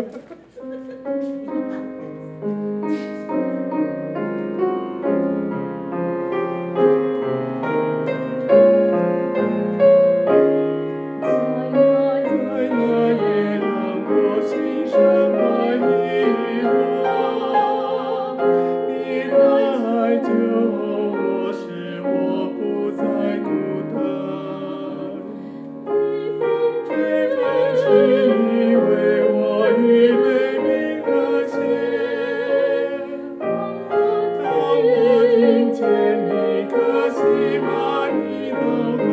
在那，在那月，心上埋一。见你个喜玛丽的歌